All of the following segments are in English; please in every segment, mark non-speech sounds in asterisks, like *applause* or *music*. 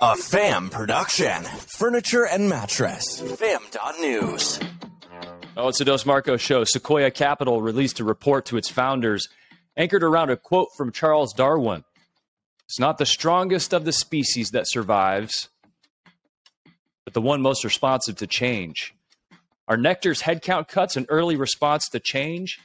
A FAM production. Furniture and mattress. FAM.news. Oh, it's a Dos Marcos show. Sequoia Capital released a report to its founders anchored around a quote from Charles Darwin. It's not the strongest of the species that survives, but the one most responsive to change. Are Nectar's headcount cuts an early response to change?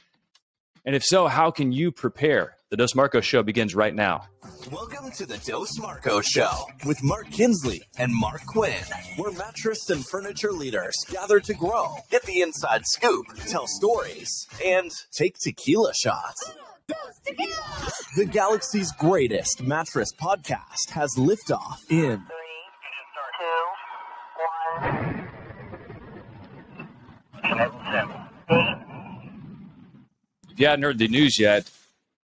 And if so, how can you prepare? The Dos Marcos show begins right now. Welcome to the Dos Marcos Show with Mark Kinsley and Mark Quinn, where mattress and furniture leaders gather to grow, get the inside scoop, tell stories, and take tequila shots. The galaxy's greatest mattress podcast has liftoff in If you hadn't heard the news yet,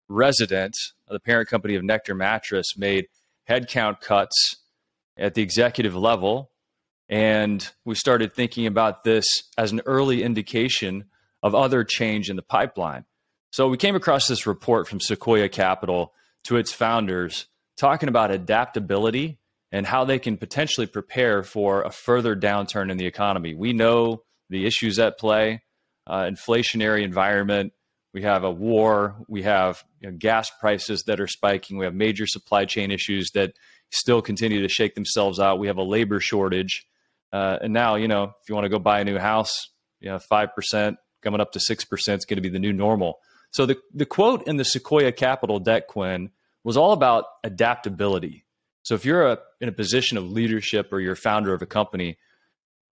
Resident, the parent company of Nectar Mattress, made headcount cuts at the executive level. And we started thinking about this as an early indication of other change in the pipeline. So we came across this report from Sequoia Capital to its founders talking about adaptability and how they can potentially prepare for a further downturn in the economy. We know the issues at play, uh, inflationary environment. We have a war. We have you know, gas prices that are spiking. We have major supply chain issues that still continue to shake themselves out. We have a labor shortage. Uh, and now, you know, if you want to go buy a new house, you know, 5% coming up to 6% is going to be the new normal. So the, the quote in the Sequoia Capital deck, Quinn, was all about adaptability. So if you're a, in a position of leadership or you're a founder of a company,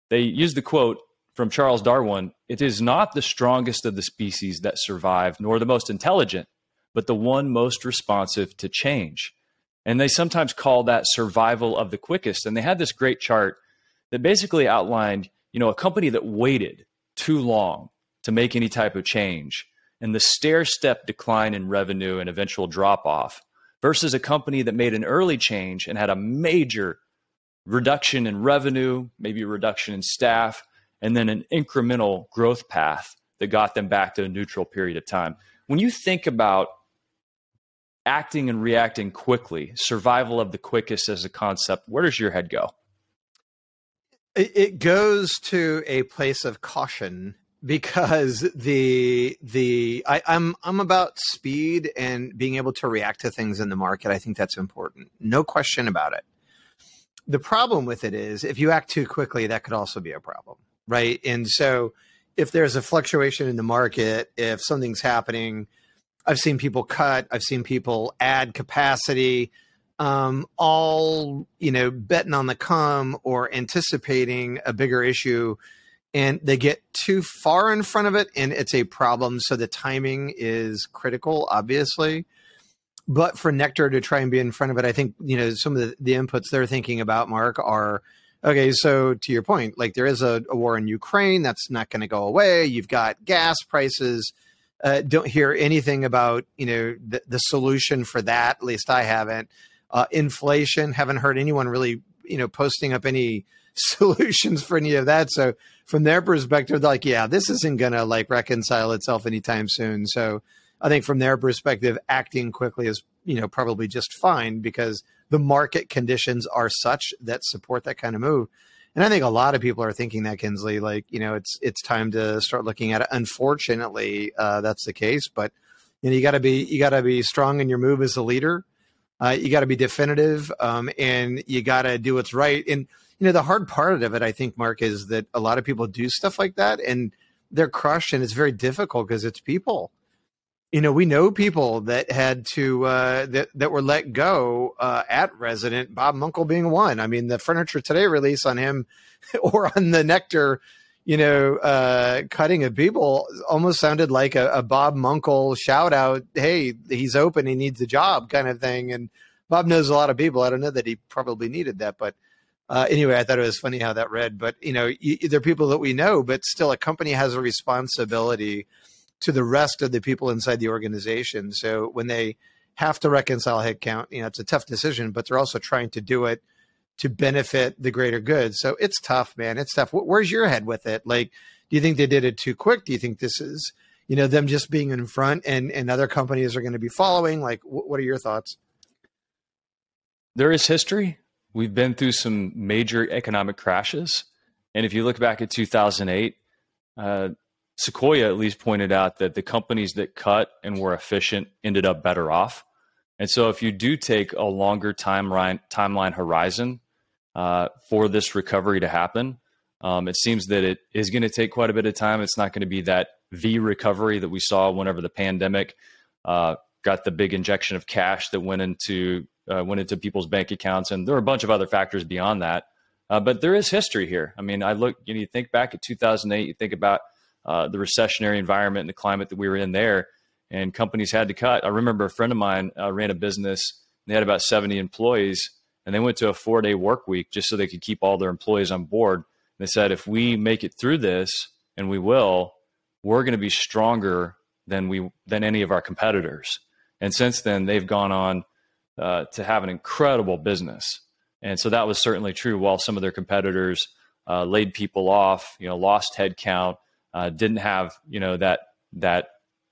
they use the quote from Charles Darwin it is not the strongest of the species that survive, nor the most intelligent, but the one most responsive to change. And they sometimes call that survival of the quickest. And they had this great chart that basically outlined, you know, a company that waited too long to make any type of change and the stair step decline in revenue and eventual drop off versus a company that made an early change and had a major reduction in revenue, maybe a reduction in staff, and then an incremental growth path that got them back to a neutral period of time. When you think about acting and reacting quickly, survival of the quickest as a concept, where does your head go? It goes to a place of caution because the the I, I'm I'm about speed and being able to react to things in the market. I think that's important. No question about it. The problem with it is if you act too quickly, that could also be a problem right? And so if there's a fluctuation in the market, if something's happening, I've seen people cut, I've seen people add capacity, um, all you know, betting on the come or anticipating a bigger issue, and they get too far in front of it, and it's a problem. So the timing is critical, obviously. But for Nectar to try and be in front of it, I think you know some of the, the inputs they're thinking about, Mark, are Okay, so to your point, like there is a, a war in Ukraine that's not going to go away. You've got gas prices. Uh, don't hear anything about you know the, the solution for that. At least I haven't. Uh, inflation. Haven't heard anyone really you know posting up any *laughs* solutions for any of that. So from their perspective, like, yeah, this isn't going to like reconcile itself anytime soon. So I think from their perspective, acting quickly is you know probably just fine because the market conditions are such that support that kind of move. And I think a lot of people are thinking that Kinsley, like you know, it's it's time to start looking at it. Unfortunately, uh, that's the case, but you know, you got to be you got to be strong in your move as a leader. Uh, you got to be definitive, um, and you got to do what's right. And you know, the hard part of it, I think, Mark, is that a lot of people do stuff like that, and they're crushed, and it's very difficult because it's people you know, we know people that had to uh, that that were let go uh, at Resident. Bob Munkle being one. I mean, the Furniture Today release on him *laughs* or on the Nectar, you know, uh, cutting of people almost sounded like a, a, Bob Munkle shout out. Hey, he's open. He needs a job, kind of thing. And Bob knows a lot of people. I don't know that he probably needed that, but. Uh, anyway, I thought it was funny how that read, but you know, you, there are people that we know, but still, a company has a responsibility to the rest of the people inside the organization. So when they have to reconcile headcount, you know, it's a tough decision, but they're also trying to do it to benefit the greater good. So it's tough, man. It's tough. Where's your head with it? Like, do you think they did it too quick? Do you think this is, you know, them just being in front and, and other companies are going to be following? Like, what are your thoughts? There is history we've been through some major economic crashes. And if you look back at 2008, uh, Sequoia at least pointed out that the companies that cut and were efficient ended up better off. And so, if you do take a longer timeline timeline horizon uh, for this recovery to happen, um, it seems that it is going to take quite a bit of time. It's not going to be that V recovery that we saw whenever the pandemic uh, got the big injection of cash that went into uh, went into people's bank accounts, and there are a bunch of other factors beyond that. Uh, but there is history here. I mean, I look, you, know, you think back at 2008, you think about uh, the recessionary environment and the climate that we were in there, and companies had to cut. I remember a friend of mine uh, ran a business, they had about 70 employees, and they went to a four day work week just so they could keep all their employees on board. And They said, if we make it through this, and we will, we're going to be stronger than we than any of our competitors. And since then, they've gone on uh, to have an incredible business. And so that was certainly true. While some of their competitors uh, laid people off, you know, lost headcount, uh, didn't have you know that that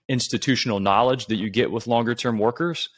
institutional knowledge that you get with longer term workers.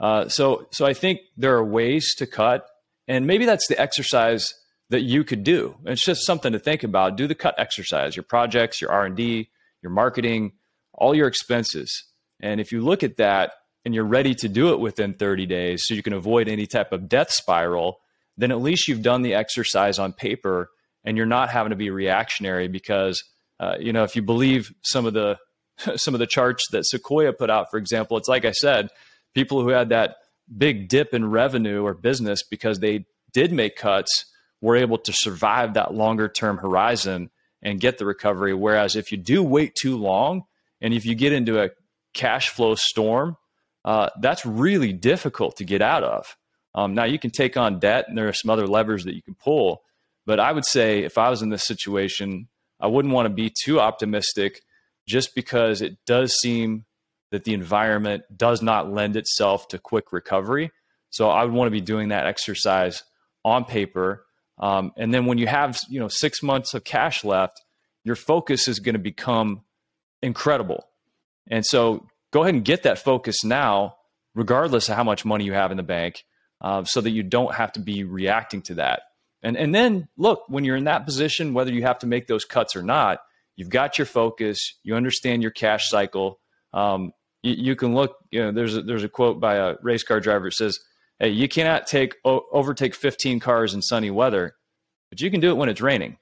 Uh, so so I think there are ways to cut, and maybe that's the exercise that you could do. It's just something to think about. Do the cut exercise. Your projects, your R and D, your marketing, all your expenses. And if you look at that and you're ready to do it within 30 days so you can avoid any type of death spiral, then at least you've done the exercise on paper and you're not having to be reactionary because uh, you know if you believe some of the *laughs* some of the charts that Sequoia put out for example it's like I said people who had that big dip in revenue or business because they did make cuts were able to survive that longer term horizon and get the recovery whereas if you do wait too long and if you get into a cash flow storm uh, that's really difficult to get out of. Um, now you can take on debt, and there are some other levers that you can pull. But I would say if I was in this situation, I wouldn't want to be too optimistic, just because it does seem that the environment does not lend itself to quick recovery. So I would want to be doing that exercise on paper. Um, and then when you have you know six months of cash left, your focus is going to become incredible. And so go ahead and get that focus now, regardless of how much money you have in the bank, uh, so that you don't have to be reacting to that. And and then look, when you're in that position, whether you have to make those cuts or not, you've got your focus. You understand your cash cycle. Um, you, you, can look. You know, there's a, there's a quote by a race car driver that says, "Hey, you cannot take o- overtake 15 cars in sunny weather, but you can do it when it's raining."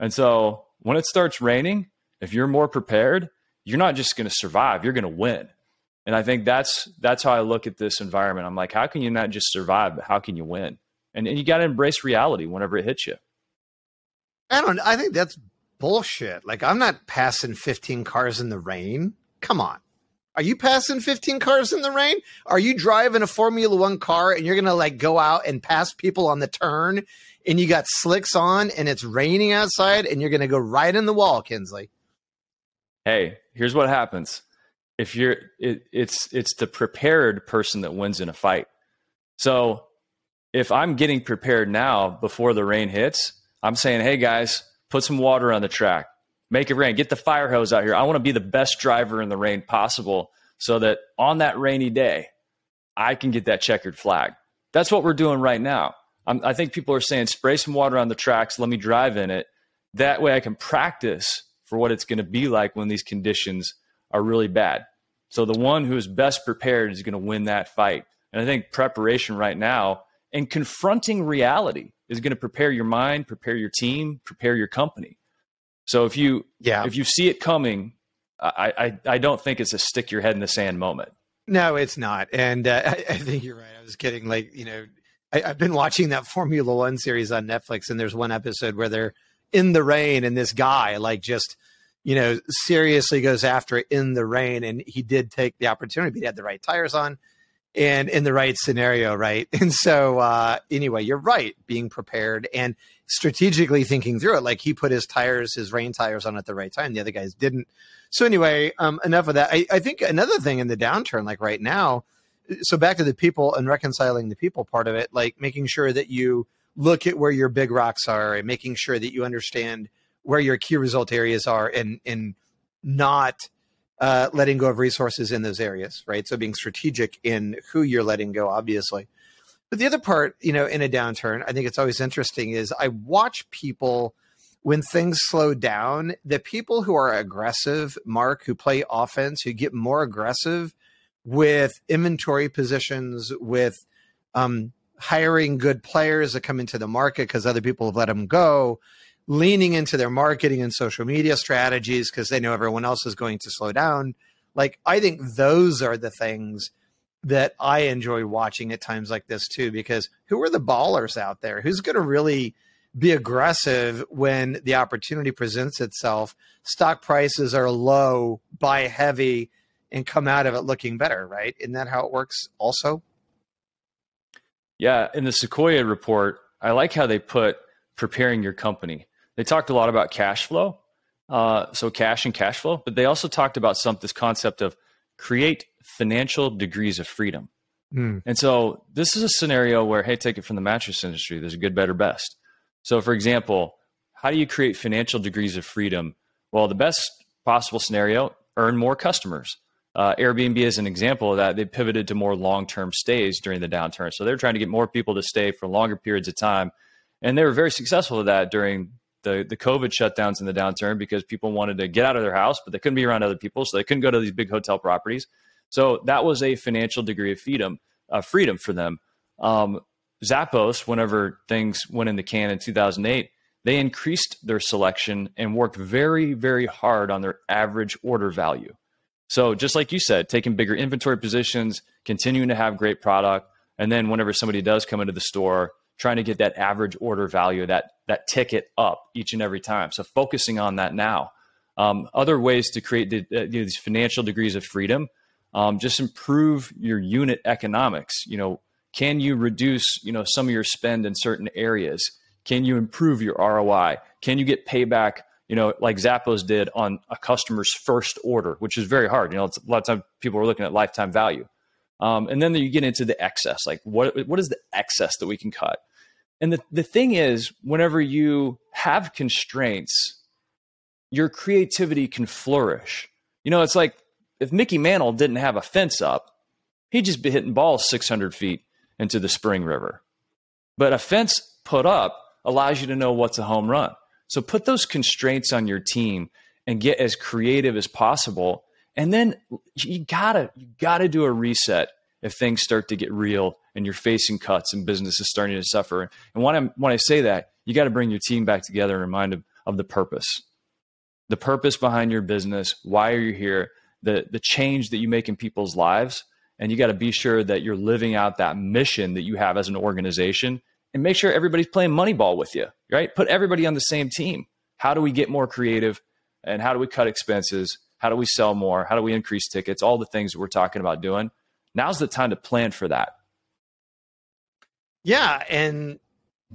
And so when it starts raining, if you're more prepared, you're not just going to survive, you're going to win. And I think that's that's how I look at this environment. I'm like, how can you not just survive, but how can you win? And, and you got to embrace reality whenever it hits you. I don't. I think that's bullshit. Like I'm not passing 15 cars in the rain. Come on. Are you passing 15 cars in the rain? Are you driving a Formula One car and you're going to like go out and pass people on the turn and you got slicks on and it's raining outside and you're going to go right in the wall, Kinsley? hey, here's what happens. If you're, it, it's it's the prepared person that wins in a fight. So if I'm getting prepared now before the rain hits, I'm saying, hey guys, put some water on the track, make it rain, get the fire hose out here. I want to be the best driver in the rain possible, so that on that rainy day, I can get that checkered flag. That's what we're doing right now. I'm, I think people are saying, spray some water on the tracks, let me drive in it. That way I can practice for what it's going to be like when these conditions are really bad. So the one who is best prepared is going to win that fight. And I think preparation right now and confronting reality is going to prepare your mind, prepare your team, prepare your company. So if you yeah. if you see it coming, I, I, I don't think it's a stick your head in the sand moment. No, it's not. And uh, *laughs* I, I, think you're right. I was getting like you know I, have been watching that Formula One series on Netflix, and there's one episode where they're in the rain and this guy like just you know seriously goes after it in the rain and he did take the opportunity but he had the right tires on and in the right scenario right? *laughs* And so uh anyway you're right being prepared and strategically thinking through it. Like he put his tires his rain tires on at the right time. The other guys didn't. So anyway um enough of that. I, I think another thing in the downturn like right now so back to the people and reconciling the people part of it like making sure that you look at where your big rocks are and making sure that you understand where your key result areas are and and not uh, letting go of resources in those areas, right? So being strategic in who you're letting go, obviously. But the other part, you know, in a downturn, I think it's always interesting is I watch people when things slow down, the people who are aggressive, Mark, who play offense, who get more aggressive with inventory positions, with um, hiring good players that come into the market because other people have let them go, leaning into their marketing and social media strategies because they know everyone else is going to slow down. Like, I think those are the things that I enjoy watching at times like this too, because who are the ballers out there? Who's going to really be aggressive when the opportunity presents itself? Stock prices are low, buy heavy, and come out of it looking better, right? Isn't that how it works also? Yeah, in the Sequoia report, I like how they put preparing your company. They talked a lot about cash flow, uh, so cash and cash flow, but they also talked about some this concept of create financial degrees of freedom. Mm. And so this is a scenario where, hey, take it from the mattress industry. There's a good, better, best. So, for example, how do you create financial degrees of freedom? Well, the best possible scenario: earn more customers. Uh, Airbnb is an example of that. They pivoted to more long term stays during the downturn. So they're trying to get more people to stay for longer periods of time. And they were very successful at that during the, the COVID shutdowns and the downturn because people wanted to get out of their house, but they couldn't be around other people. So they couldn't go to these big hotel properties. So that was a financial degree of freedom, uh, freedom for them. Um, Zappos, whenever things went in the can in 2008, they increased their selection and worked very, very hard on their average order value. So just like you said, taking bigger inventory positions, continuing to have great product, and then whenever somebody does come into the store, trying to get that average order value, that that ticket up each and every time. So focusing on that now. Um, other ways to create the, uh, these financial degrees of freedom, um, just improve your unit economics. You know, can you reduce you know some of your spend in certain areas? Can you improve your ROI? Can you get payback you know, like Zappos did on a customer's first order, which is very hard. You know, a lot of times people are looking at lifetime value. Um, and then you get into the excess, like what what is the excess that we can cut? And the, the thing is, whenever you have constraints, your creativity can flourish. You know, it's like if Mickey Mantle didn't have a fence up, he'd just be hitting balls 600 feet into the spring river. But a fence put up allows you to know what's a home run. So put those constraints on your team and get as creative as possible. And then you gotta you gotta do a reset if things start to get real and you're facing cuts and business is starting to suffer. And when I when I say that, you got to bring your team back together and remind them of the purpose, the purpose behind your business. Why are you here? The the change that you make in people's lives, and you got to be sure that you're living out that mission that you have as an organization and make sure everybody's playing Moneyball with you, right? Put everybody on the same team. How do we get more creative? And how do we cut expenses? How do we sell more? How do we increase tickets? All the things that we're talking about doing. Now's the time to plan for that. Yeah. And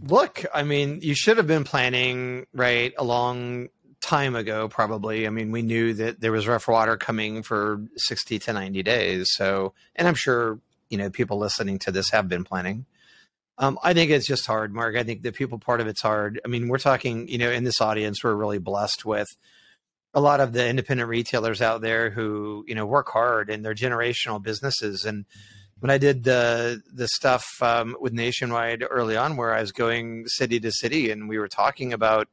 look, I mean, you should have been planning, right, a long time ago, probably. I mean, we knew that there was rough water coming for 60 to 90 days. So, and I'm sure, you know, people listening to this have been planning. Um, I think it's just hard, Mark. I think the people part of it's hard. I mean, we're talking, you know, in this audience, we're really blessed with a lot of the independent retailers out there who, you know, work hard and they're generational businesses. And when I did the the stuff um, with Nationwide early on, where I was going city to city, and we were talking about,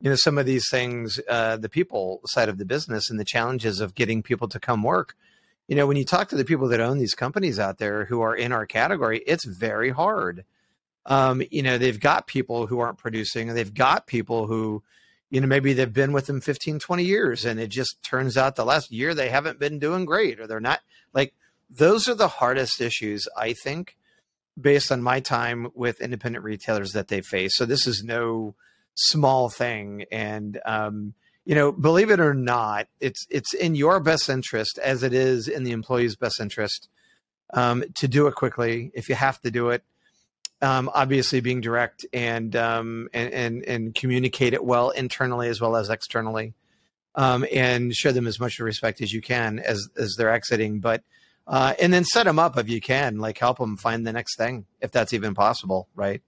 you know, some of these things, uh, the people side of the business and the challenges of getting people to come work you know, when you talk to the people that own these companies out there who are in our category, it's very hard. Um, you know, they've got people who aren't producing and they've got people who, you know, maybe they've been with them 15, 20 years and it just turns out the last year they haven't been doing great or they're not like those are the hardest issues, I think, based on my time with independent retailers that they face. So this is no small thing. And, um, you know, believe it or not, it's it's in your best interest as it is in the employee's best interest um, to do it quickly if you have to do it. Um, obviously, being direct and, um, and and and communicate it well internally as well as externally, um, and show them as much respect as you can as as they're exiting. But uh, and then set them up if you can, like help them find the next thing if that's even possible, right?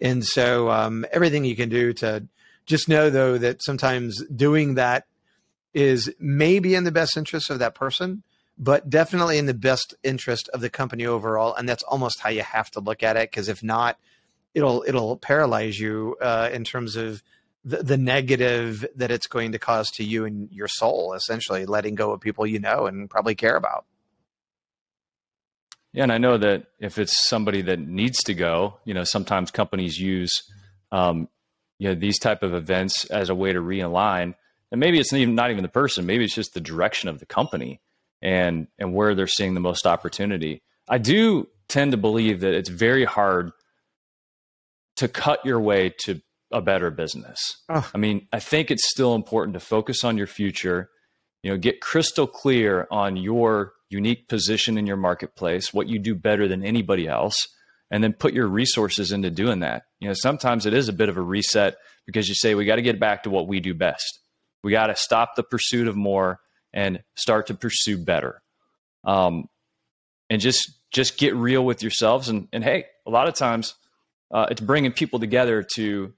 And so um, everything you can do to just know though that sometimes doing that is maybe in the best interest of that person, but definitely in the best interest of the company overall. And that's almost how you have to look at it. Because if not, it'll it'll paralyze you uh, in terms of the, the negative that it's going to cause to you and your soul. Essentially, letting go of people you know and probably care about. Yeah, and I know that if it's somebody that needs to go, you know, sometimes companies use, um, you know, these type of events as a way to realign. And maybe it's not even not even the person. Maybe it's just the direction of the company and and where they're seeing the most opportunity. I do tend to believe that it's very hard to cut your way to a better business. Oh. I mean, I think it's still important to focus on your future, you know, get crystal clear on your unique position in your marketplace, what you do better than anybody else, and then put your resources into doing that. You know, sometimes it is a bit of a reset because you say we got to get back to what we do best. We got to stop the pursuit of more and start to pursue better. Um, and just just get real with yourselves and and hey, a lot of times uh, it's bringing people together to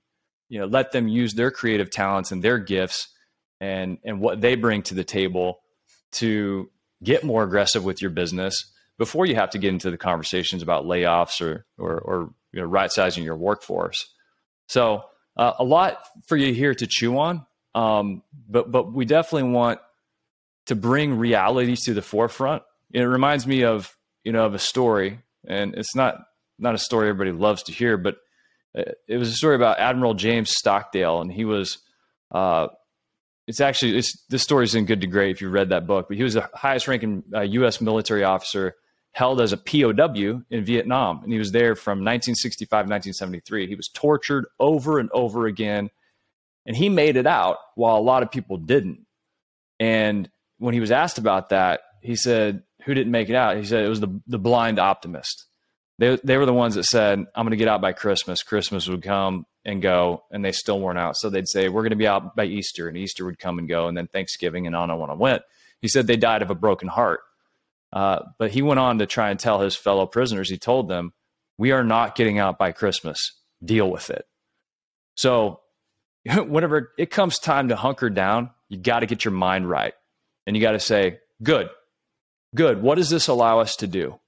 you know let them use their creative talents and their gifts and and what they bring to the table to get more aggressive with your business before you have to get into the conversations about layoffs or or, or you know, right sizing your workforce. So uh, a lot for you here to chew on, um, but but we definitely want to bring reality to the forefront. It reminds me of you know of a story, and it's not not a story everybody loves to hear, but uh, it was a story about Admiral James Stockdale, and he was. Uh, it's actually it's, this story is in Good to Great if you read that book, but he was the highest ranking uh, U.S. military officer held as a POW in Vietnam, and he was there from 1965 1973. He was tortured over and over again, and he made it out while a lot of people didn't. And when he was asked about that, he said, "Who didn't make it out?" He said it was the the blind optimist they they were the ones that said, "I'm going to get out by Christmas." Christmas would come and go, and they still weren't out. So they'd say, "We're going to be out by Easter," and Easter would come and go, and then Thanksgiving and on and on and went. He said they died of a broken heart, uh, but he went on to try and tell his fellow prisoners. He told them, "We are not getting out by Christmas. Deal with it." So, *laughs* whenever it comes time to hunker down, you got to get your mind right, and you got to say, "Good, good. What does this allow us to do?"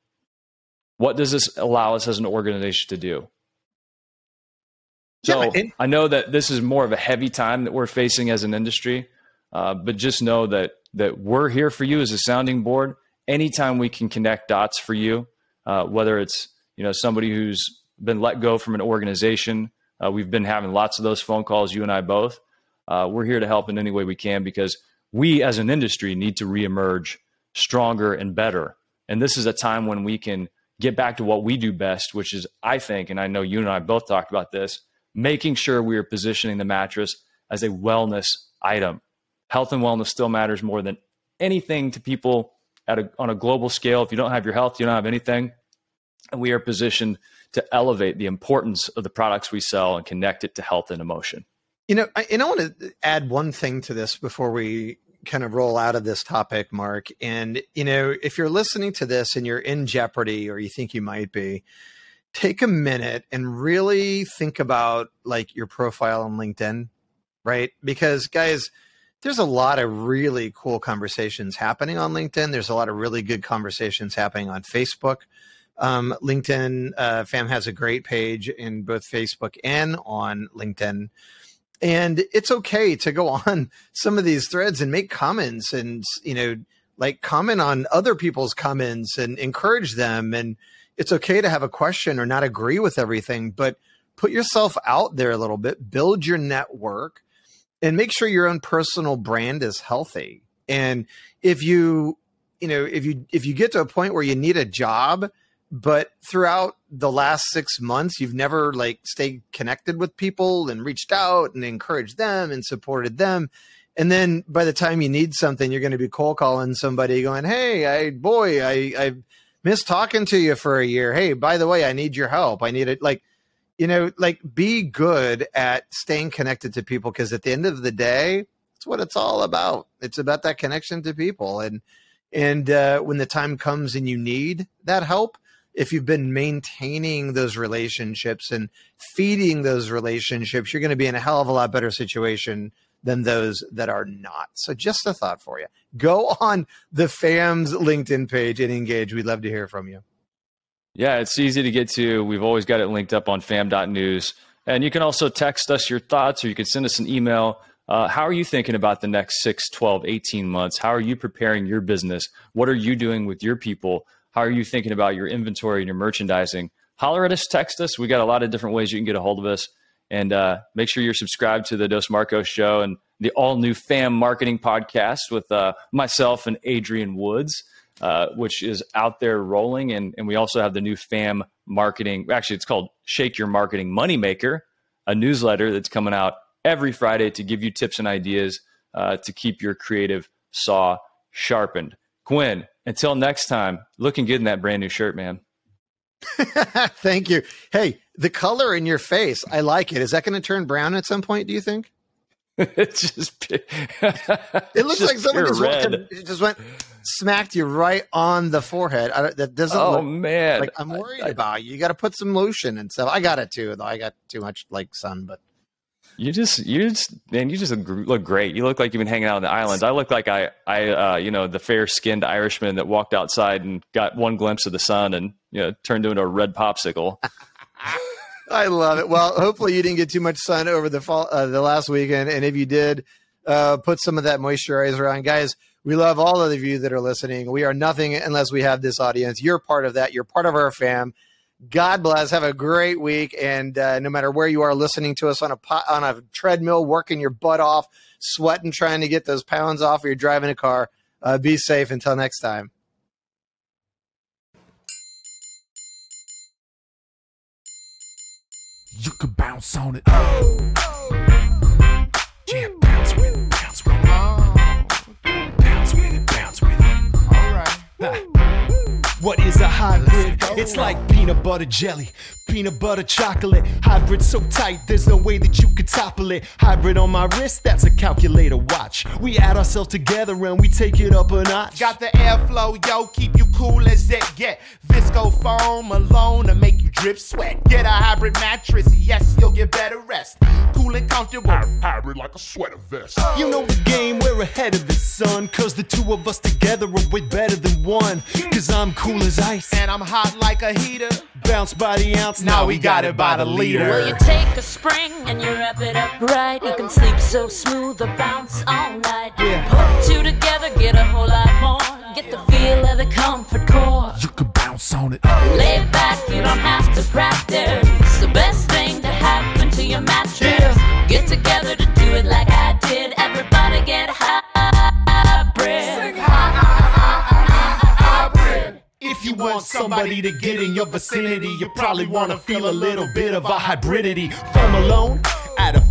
What does this allow us as an organization to do? So yeah, I know that this is more of a heavy time that we're facing as an industry, uh, but just know that that we're here for you as a sounding board. Anytime we can connect dots for you, uh, whether it's you know somebody who's been let go from an organization, uh, we've been having lots of those phone calls. You and I both. Uh, we're here to help in any way we can because we as an industry need to reemerge stronger and better. And this is a time when we can get back to what we do best, which is, I think, and I know you and I both talked about this, making sure we are positioning the mattress as a wellness item. Health and wellness still matters more than anything to people at a, on a global scale. If you don't have your health, you don't have anything. And we are positioned to elevate the importance of the products we sell and connect it to health and emotion. You know, I, and I want to add one thing to this before we kind of roll out of this topic, Mark. And, you know, if you're listening to this and you're in jeopardy or you think you might be, take a minute and really think about like your profile on LinkedIn, right? Because, guys, there's a lot of really cool conversations happening on LinkedIn. There's a lot of really good conversations happening on Facebook. Um, LinkedIn uh, fam has a great page in both Facebook and on LinkedIn and it's okay to go *laughs* on some of these threads and make comments and you know like comment on other people's comments and encourage them and it's okay to have a question or not agree with everything but put yourself out there a little bit build your network and make sure your own personal brand is healthy. And if you you know if you if you get to a point where you need a job but throughout the last six months you've never like stayed connected with people and reached out and encouraged them and supported them and then by the time you need something you're going to be cold calling somebody going hey i boy i i missed talking to you for a year. Hey by the way i need your help. I need it. Like you know like be good at staying connected to people because at the end of the day it's what it's all about. It's about that connection to people. And and uh, when the time comes and you need that help if you've been maintaining those relationships and feeding those relationships, you're going to be in a hell of a lot better situation than those that are not. So just a thought for you. Go on the FAM's LinkedIn page and engage. We'd love to hear from you. Yeah, it's easy to get to. We've always got it linked up on fam.news. And you can also text us your thoughts or you can send us an email. Uh, how are you thinking about the next 6, 12, 18 months? How are you preparing your business? What are you doing with your people? How are you thinking about your inventory and your merchandising? Holler at us, text us. We got a lot of different ways you can get a hold of us. And uh, make sure you're subscribed to the Dos Marcos show and the all new FAM marketing podcast with uh, myself and Adrian Woods, uh, which is out there rolling. And, and we also have the new FAM marketing. Actually, it's called Shake Your Marketing Moneymaker, a newsletter that's coming out every Friday to give you tips and ideas uh, to keep your creative saw sharpened. Quinn, until next time, looking good in that brand new shirt, man. *laughs* Thank you. Hey, the color in your face, I like it. Is that going to turn brown at some point? Do you think? *laughs* it's just *laughs* it looks just like someone just went, just went smacked you right on the forehead. I, that doesn't. Oh look, man, like I'm worried I, about you. You got to put some lotion and stuff. I got it too, though. I got too much like sun, but you just, you just, man, you just look great. You look like you've been hanging out on the islands. I look like I, I, uh, you know, the fair-skinned Irishman that walked outside and got one glimpse of the sun and you know turned into a red popsicle. *laughs* I love it. Well, hopefully you didn't get too much sun over the fall, uh, the last weekend, and if you did, uh, put some of that moisturizer on, guys. We love all of you that are listening. We are nothing unless we have this audience. You're part of that. You're part of our fam. God bless. Have a great week. And uh, no matter where you are listening to us on a on a treadmill, working your butt off, sweating, trying to get those pounds off, or you're driving a car, uh, be safe. Until next time. You could bounce on it. Oh. What is a hybrid? It's like peanut butter jelly, peanut butter chocolate. Hybrid so tight, there's no way that you could topple it. Hybrid on my wrist, that's a calculator watch. We add ourselves together and we take it up a notch. Got the airflow, yo, keep you cool as it get. Visco foam alone to make you drip sweat. Get a hybrid mattress, yes, you'll get better rest. Cool and comfortable. Hybrid like a sweater vest. You know the game, we're ahead of the sun. Cause the two of us together are way better than one. Cause I'm cool as ice. And I'm hot like a heater. Bounce by the ounce, now we got it by the liter. Well, you take a spring and you wrap it up right. You can sleep so smooth or bounce all night. Yeah. Put two together, get a whole lot more. Get the feel of the comfort core. You can bounce on it. Lay back, you don't have to practice. Your mattress. Yeah. Get together to do it like I did. Everybody get hybrid. If you want somebody to get in your vicinity, you probably want to feel a little bit of a hybridity. Foam alone, out of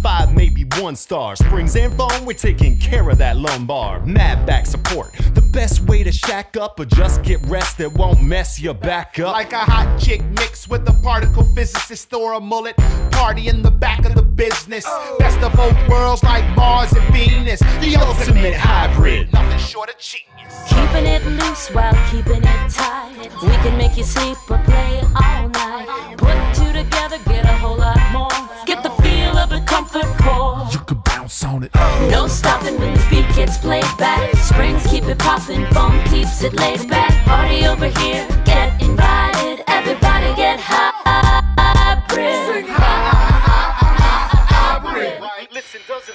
one star. Springs and foam, we're taking care of that lumbar. Mad back support, the best way to shack up or just get rest that won't mess your back up. Like a hot chick mixed with a particle physicist or a mullet. Party in the back of the business. Best of both worlds like Mars and Venus. the ultimate hybrid. Nothing short of genius. Keeping it loose while keeping it tight. We can make you sleep or play all night. Of a comfort core. You can bounce on it. No stopping when the beat gets played back. Springs keep it popping, foam keeps it laid back. Party over here, get invited. Everybody get hybrid.